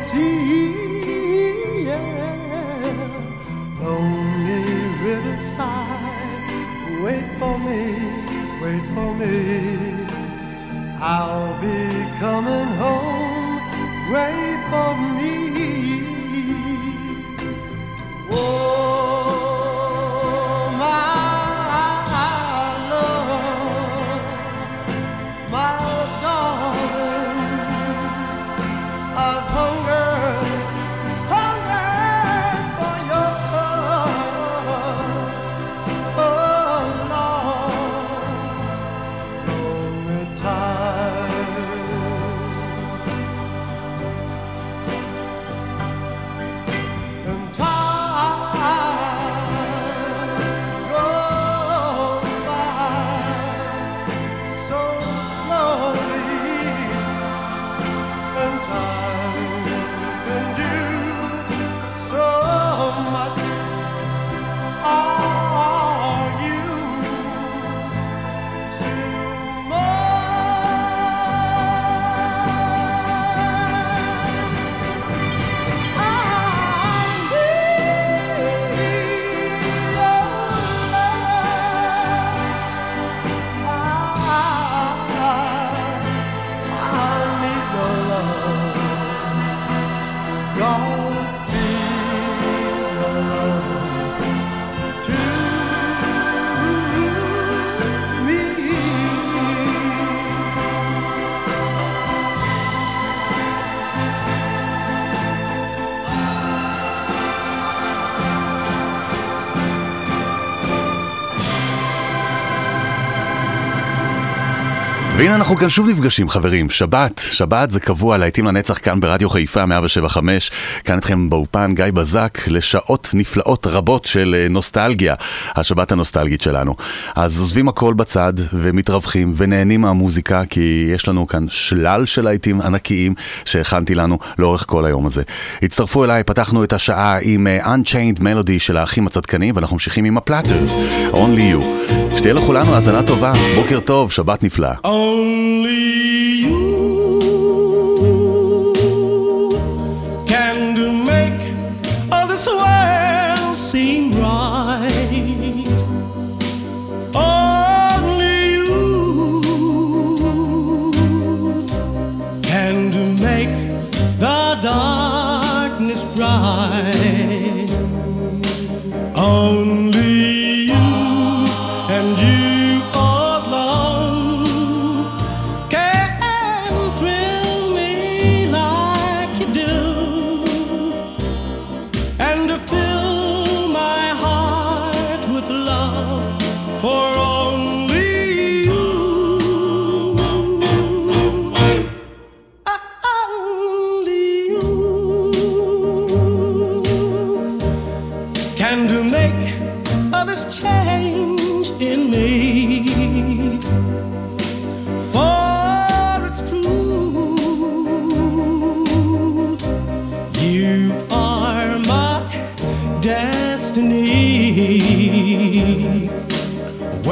sea, yeah. Lonely riverside, wait for me, wait for me. I'll be coming home, wait for me. והנה אנחנו כאן שוב נפגשים חברים, שבת, שבת זה קבוע להיטים לנצח כאן ברדיו חיפה 175, כאן איתכם באופן גיא בזק לשעות נפלאות רבות של אה, נוסטלגיה, השבת הנוסטלגית שלנו. אז עוזבים הכל בצד ומתרווחים ונהנים מהמוזיקה כי יש לנו כאן שלל של להיטים ענקיים שהכנתי לנו לאורך כל היום הזה. הצטרפו אליי, פתחנו את השעה עם uh, Unchained Melody של האחים הצדקנים ואנחנו ממשיכים עם הפלאטרס, Only You. שתהיה לכולנו האזנה טובה, בוקר טוב, שבת נפלא. Only you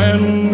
É quero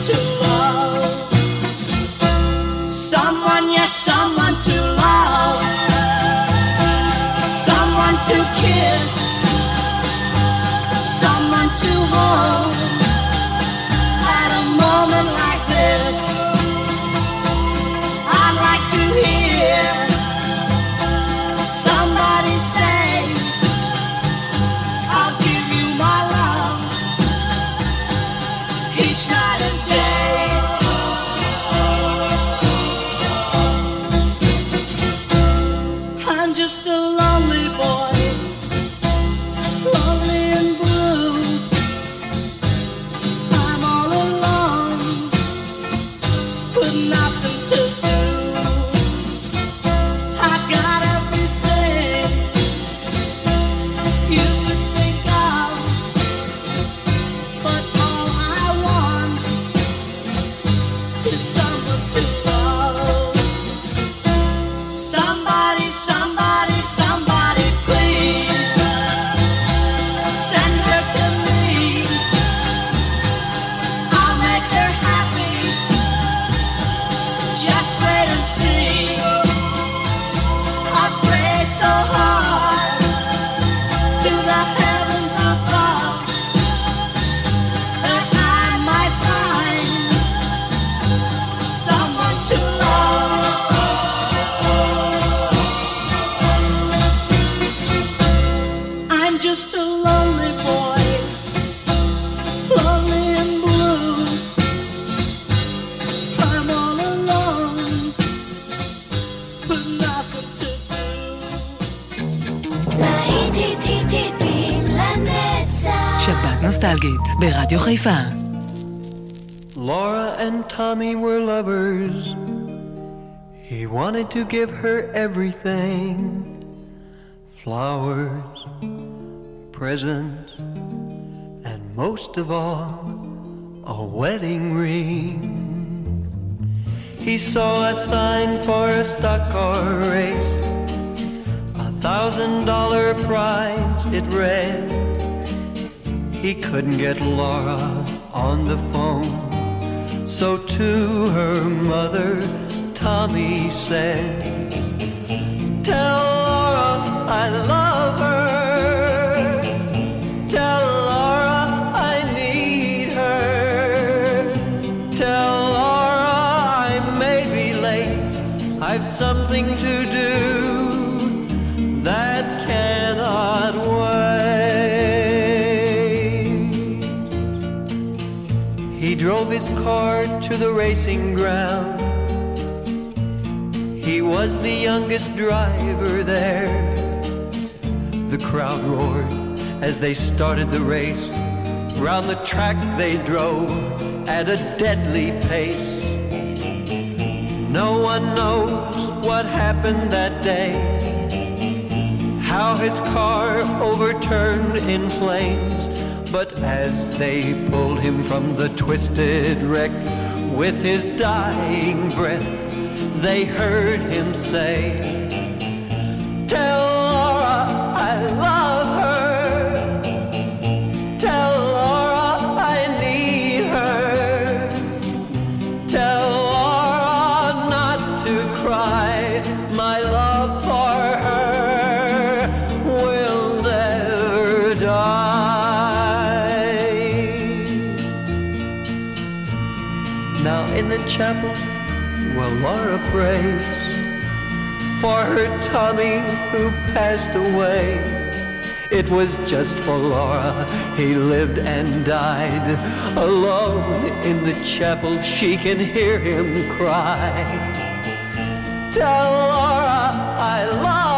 to ברדיו חיפה. Laura and Tommy were lovers. He wanted to give her everything. Flowers, presents, and most of all, a wedding ring. He saw a sign for a stock car race. Thousand dollar prize, it read. He couldn't get Laura on the phone. So to her mother, Tommy said, Tell Laura I love her. His car to the racing ground. He was the youngest driver there. The crowd roared as they started the race. Round the track they drove at a deadly pace. No one knows what happened that day. How his car overturned in flames. But as they pulled him from the twisted wreck with his dying breath, they heard him say, Tell Laura I love Prays for her Tommy who passed away. It was just for Laura he lived and died. Alone in the chapel, she can hear him cry. Tell Laura I love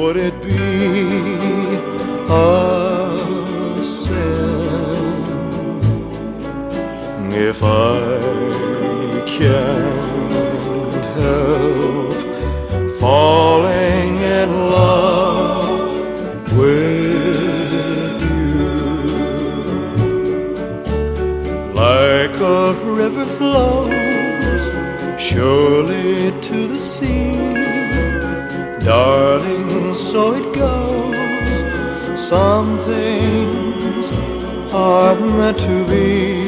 Would it be a sin if I can't help falling in love with you? like a river flows surely Some things are meant to be.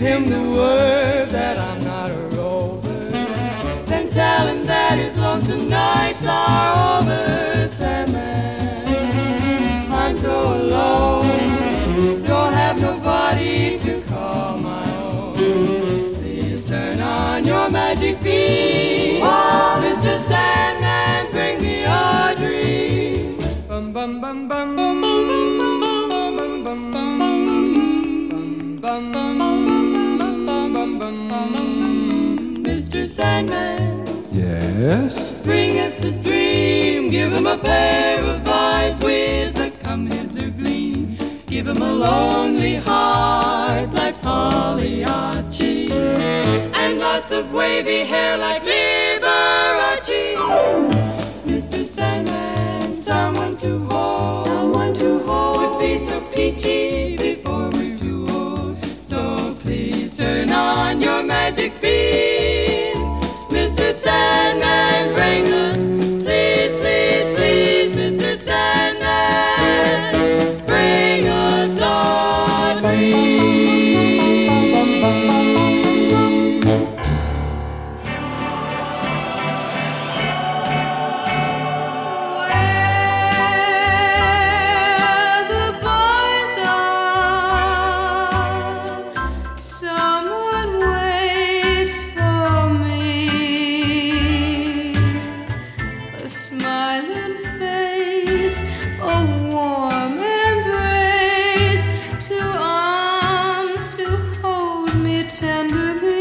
him the word. Sandman. Yes? Bring us a dream. Give him a pair of eyes with a come hither gleam. Give him a lonely heart like Pagliacci. And lots of wavy hair like Liberace. Mr. Sandman, someone to hold. Someone to hold. Would be so peachy tenderly.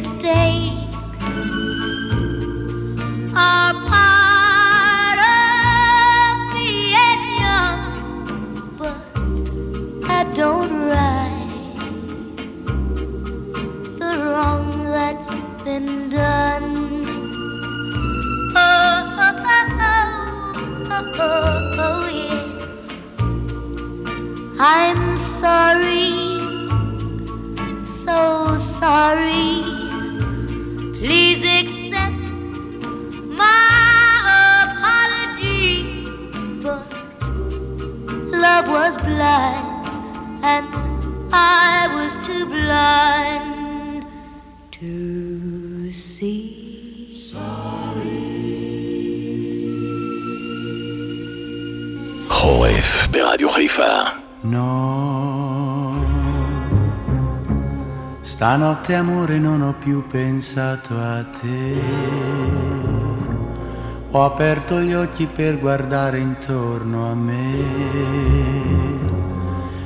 Stay. blind, and I was too blind to see. חורף ברדיו חיפה. No. Stanotte amore non ho più pensato a te. Ho aperto gli occhi per guardare intorno a me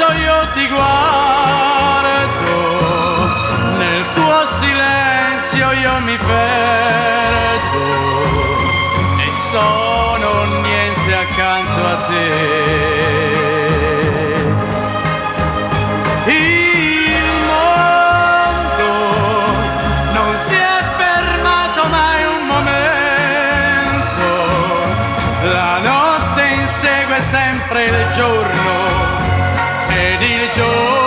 adesso io ti guardo, nel tuo silenzio io mi perdo e sono niente accanto a te. Il mondo non si è fermato mai un momento, la notte insegue sempre il giorno yo.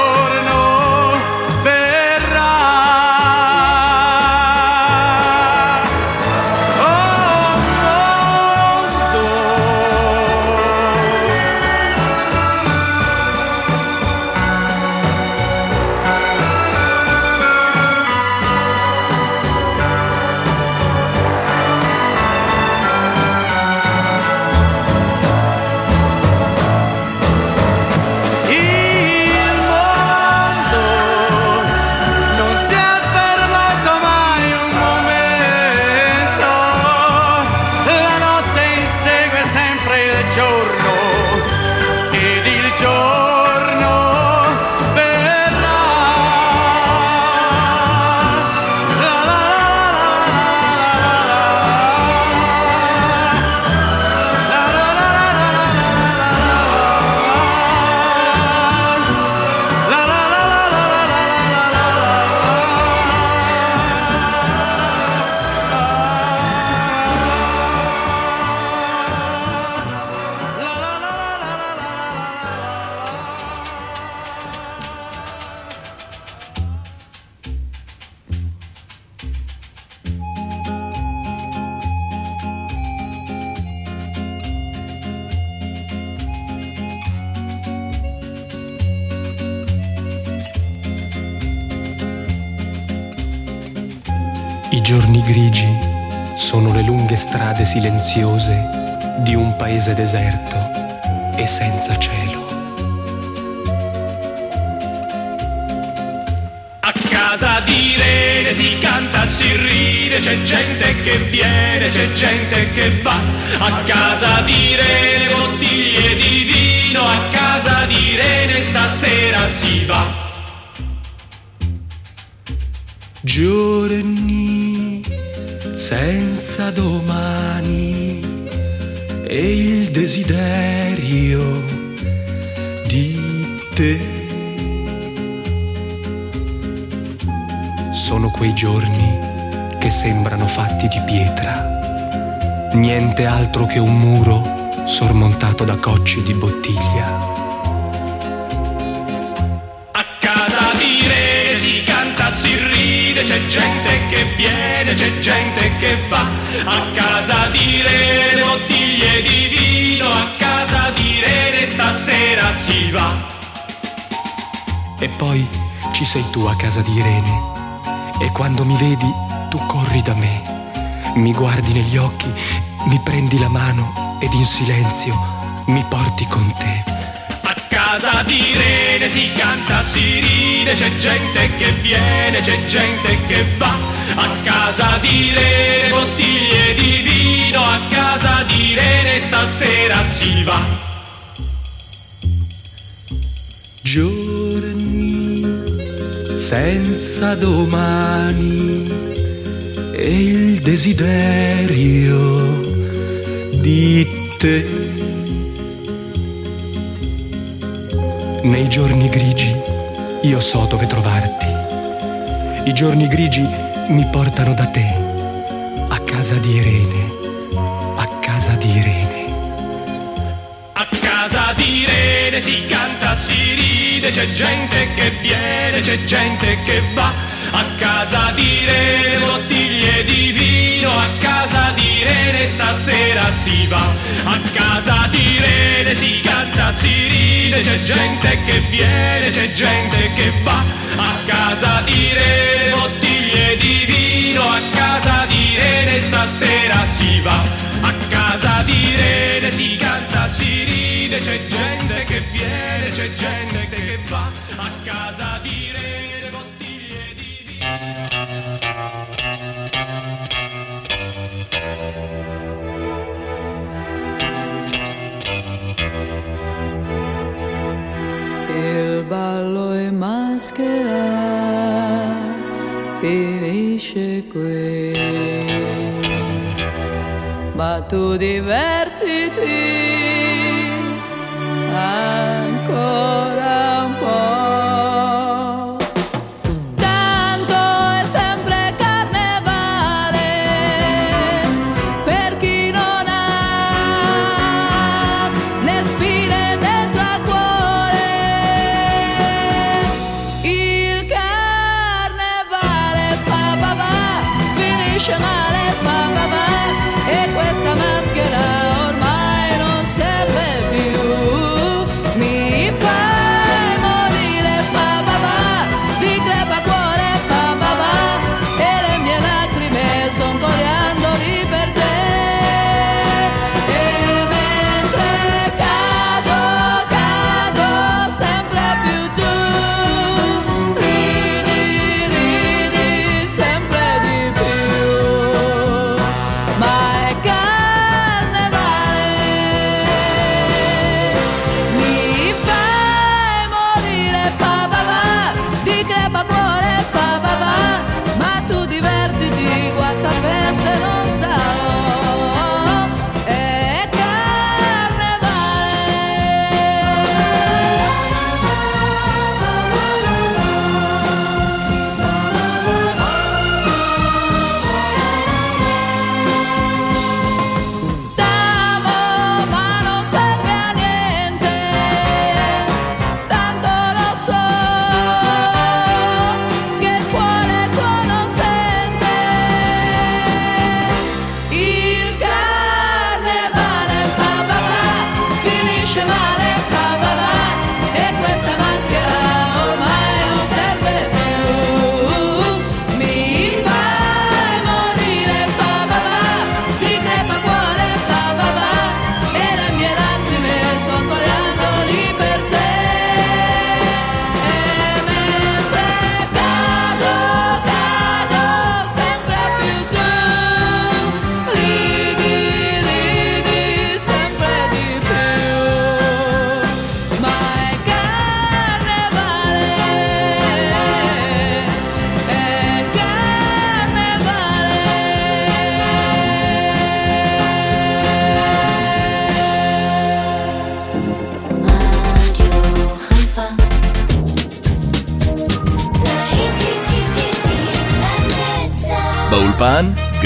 I giorni grigi sono le lunghe strade silenziose di un paese deserto e senza cielo. A casa di Rene si canta, si ride, c'è gente che viene, c'è gente che va. A casa di Rene bottiglie di vino, a casa di Rene stasera si va. Giorni senza domani e il desiderio di te. Sono quei giorni che sembrano fatti di pietra, niente altro che un muro sormontato da cocci di bottiglia. Gente che viene, c'è gente che va. A casa di Rene bottiglie di vino, a casa di Rene stasera si va. E poi ci sei tu a casa di Irene. E quando mi vedi, tu corri da me. Mi guardi negli occhi, mi prendi la mano ed in silenzio mi porti con te. A casa di Rene si canta, si ride, c'è gente che viene, c'è gente che va. A casa di Rene bottiglie di vino, a casa di Rene stasera si va. Giorni senza domani e il desiderio di te. Nei giorni grigi io so dove trovarti. I giorni grigi mi portano da te, a casa di Irene, a casa di Irene. A casa di Rene si canta, si ride, c'è gente che viene, c'è gente che va. A casa di Rene bottiglie di vino, a di stasera si va. A casa di Rene si canta, si ride, c'è gente che viene, c'è gente che va. A casa di Rene bottiglie di vino, a casa di Rene stasera si va. A casa di Rene si canta, si ride, c'è gente che viene, c'è gente che va. A casa di Rene smetterà, finisce qui. Ma tu divertiti.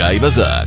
Guy Bazaar.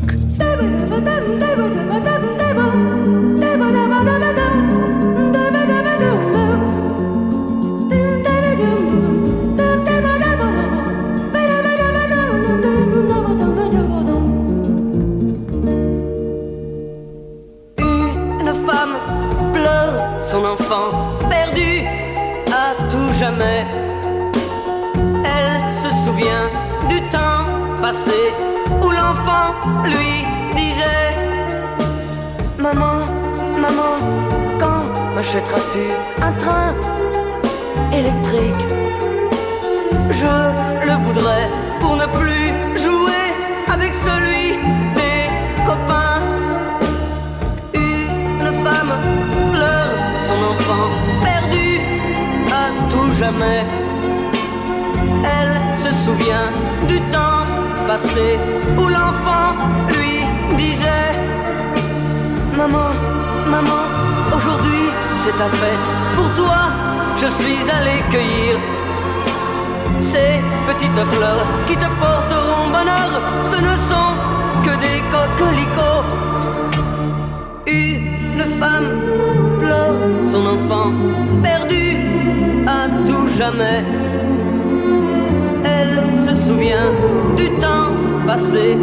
Elle se souvient du temps passé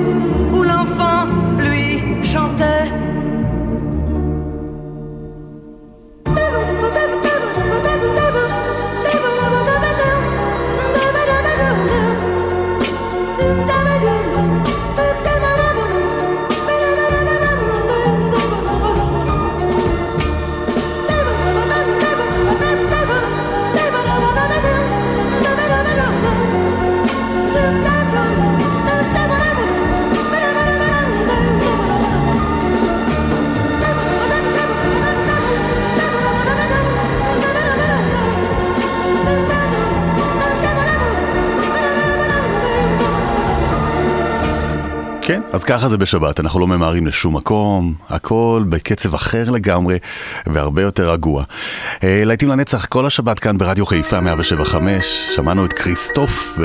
où l'enfant lui chantait. אז ככה זה בשבת, אנחנו לא ממהרים לשום מקום, הכל בקצב אחר לגמרי והרבה יותר רגוע. אה, להיטים לנצח כל השבת כאן ברדיו חיפה 175, שמענו את כריסטוף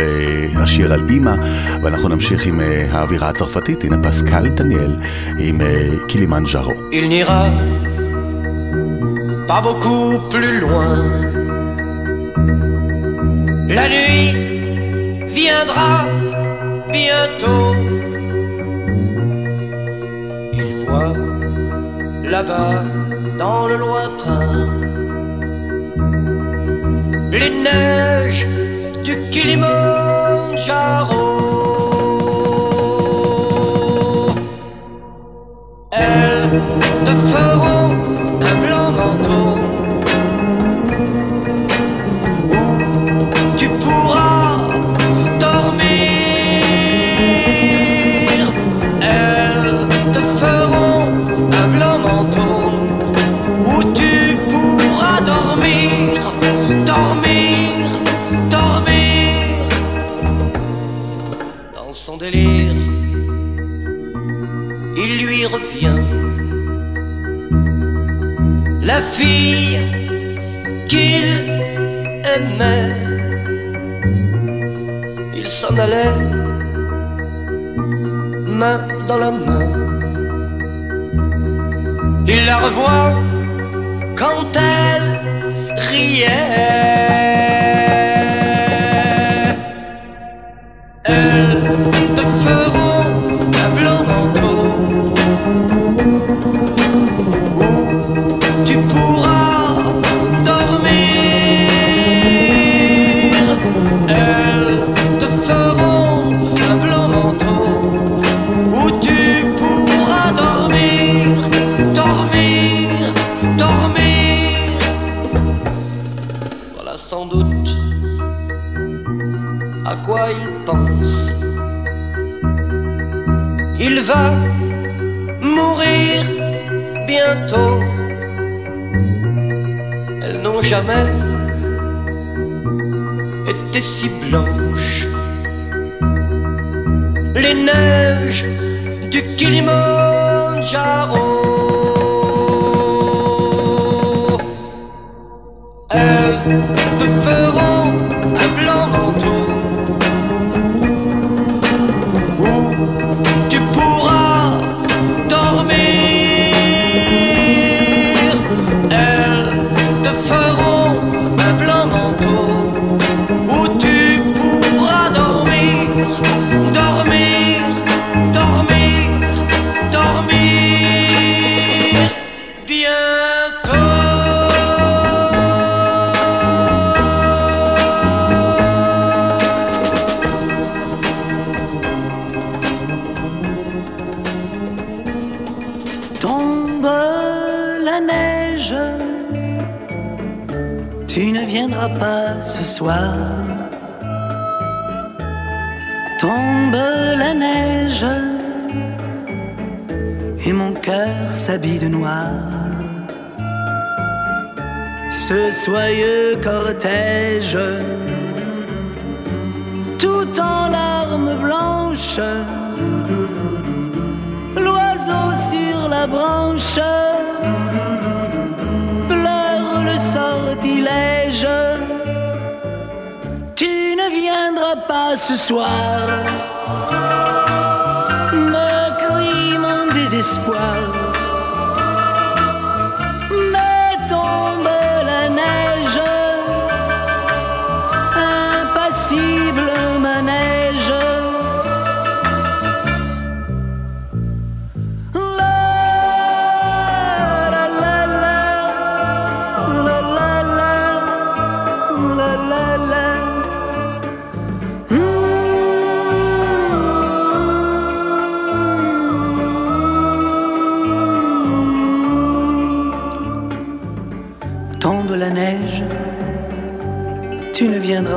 והשיר על אימא, ואנחנו נמשיך עם אה, האווירה הצרפתית, הנה פסקל דניאל עם אה, קילימנג'ארו. Il n'ira pas bientôt. Il voit là-bas dans le lointain les neiges du Kilimandjaro. Elles te feront ce soir, me crie mon désespoir.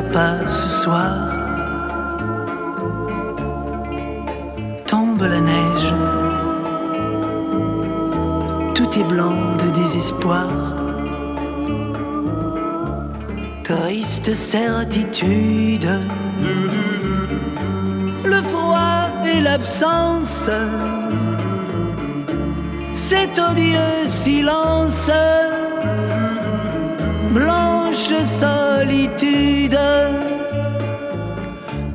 Pas ce soir. Tombe la neige, tout est blanc de désespoir. Triste certitude, le froid et l'absence, cet odieux silence, solitude,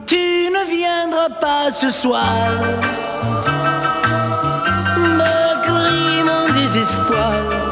tu ne viendras pas ce soir, me crie mon désespoir.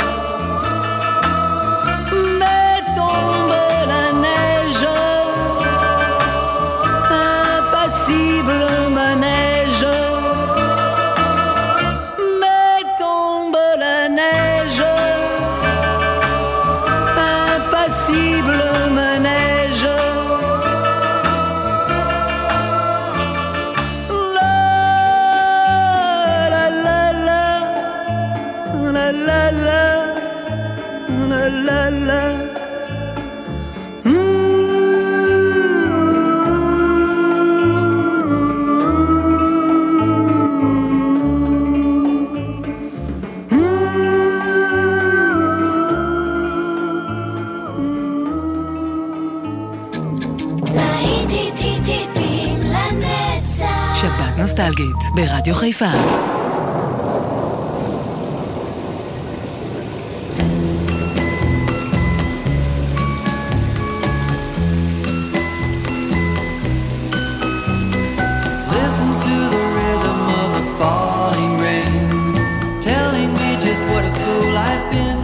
Been.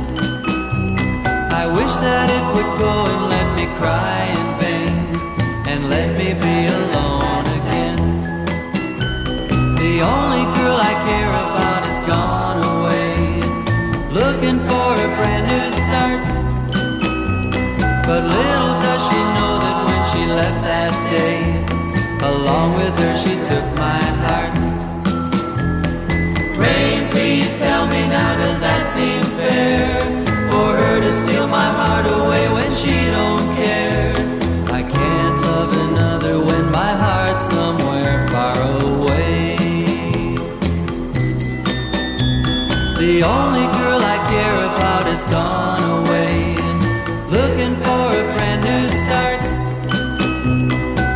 I wish that it would go and let me cry in vain, and let me be alone only girl I care about has gone away, looking for a brand new start. But little does she know that when she left that day, along with her she took my heart. Rain, please tell me now, does that seem fair? For her to steal my heart away when she don't The only girl I care about has gone away, looking for a brand new start.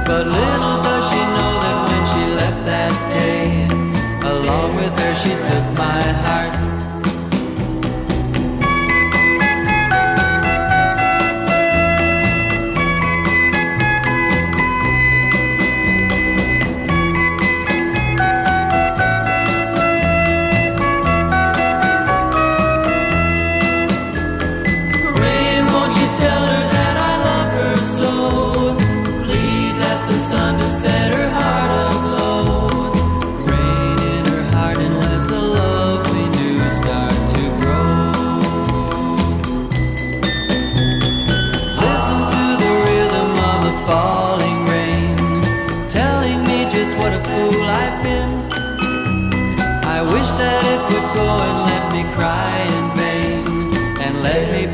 But little does she know that when she left that day, along with her she took my heart.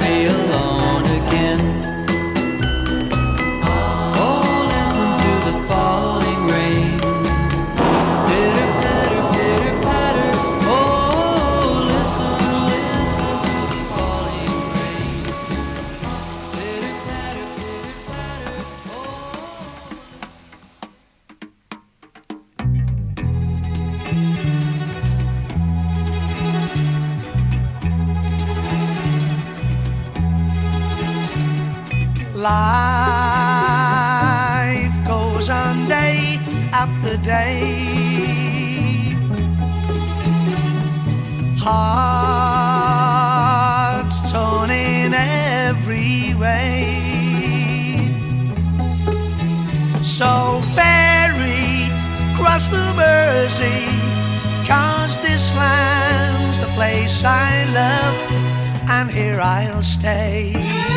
Be alone I'll stay.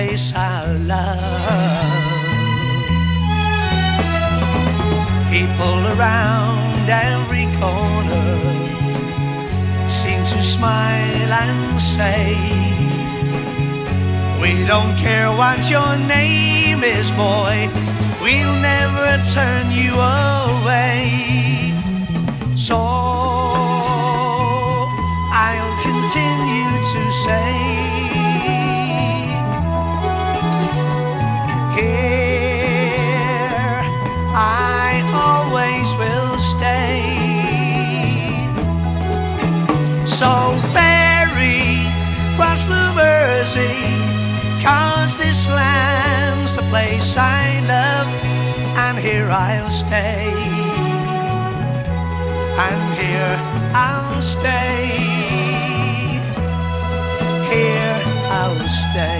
Place I love. People around every corner seem to smile and say, We don't care what your name is, boy, we'll never turn you away. I'll stay. And here I'll stay. Here I'll stay.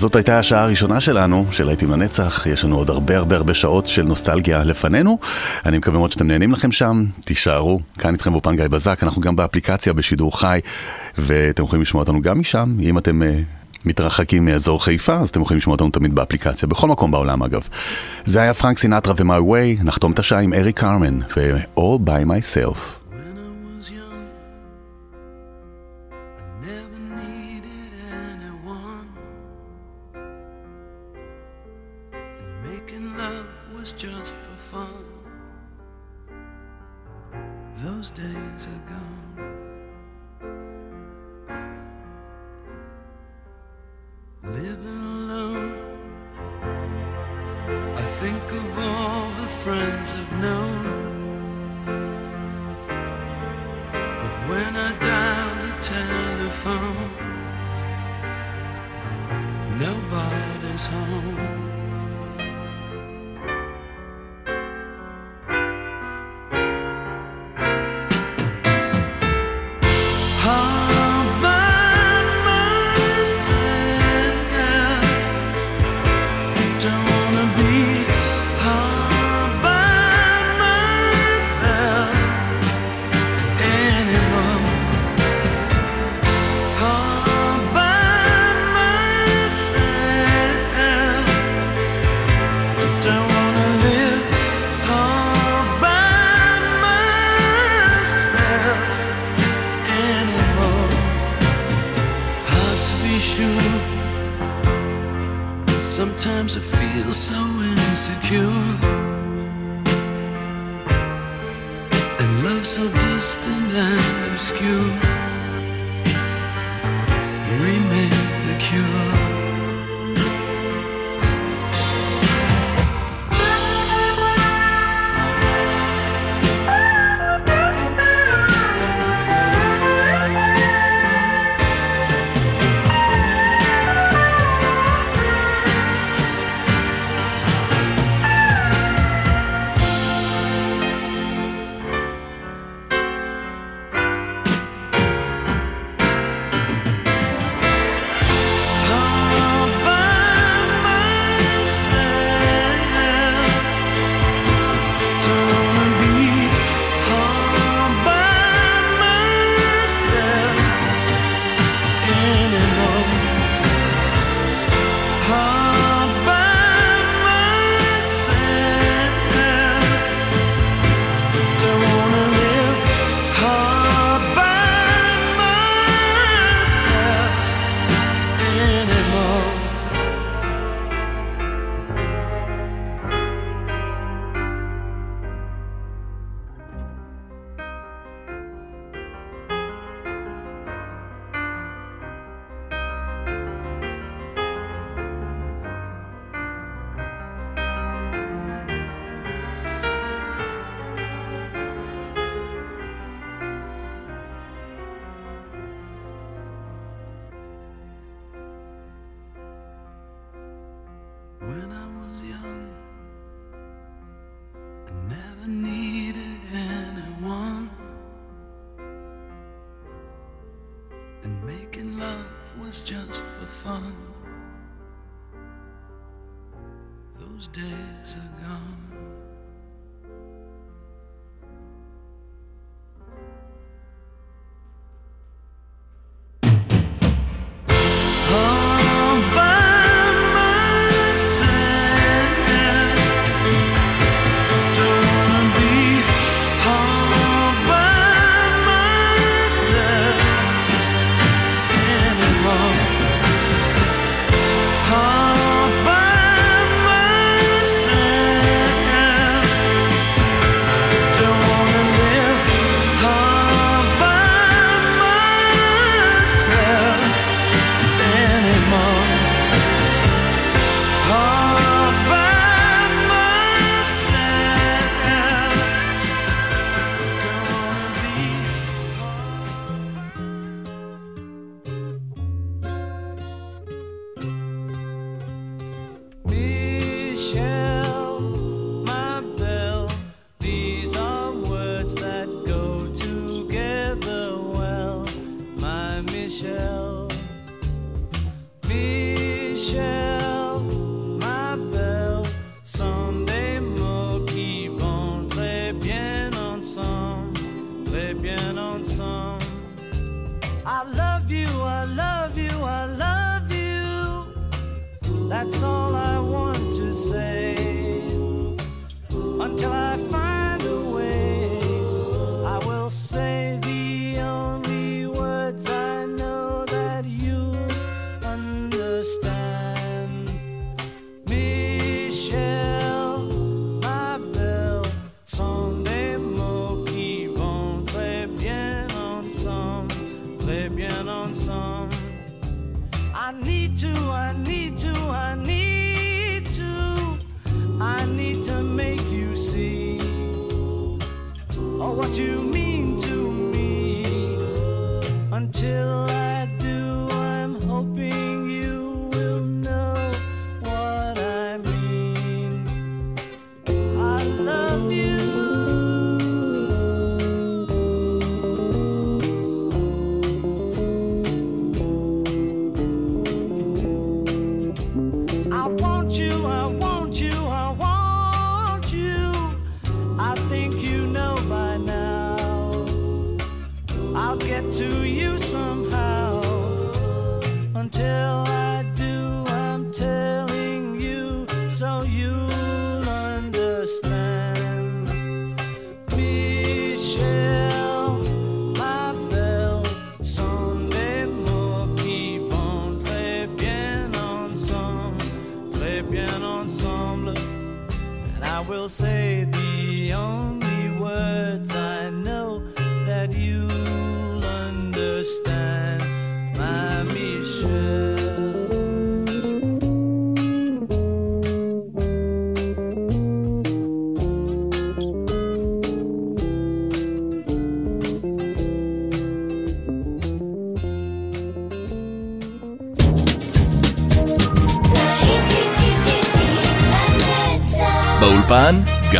אז זאת הייתה השעה הראשונה שלנו, של להיטים לנצח. יש לנו עוד הרבה הרבה הרבה שעות של נוסטלגיה לפנינו. אני מקווה מאוד שאתם נהנים לכם שם, תישארו. כאן איתכם באופן גיא בזק, אנחנו גם באפליקציה בשידור חי, ואתם יכולים לשמוע אותנו גם משם, אם אתם... uh, מתרחקים מאזור חיפה, אז אתם יכולים לשמוע אותנו תמיד באפליקציה, בכל מקום בעולם אגב. זה היה פרנק סינטרה ו-My Way, נחתום את השעה עם אריק קרמן ו-All by myself.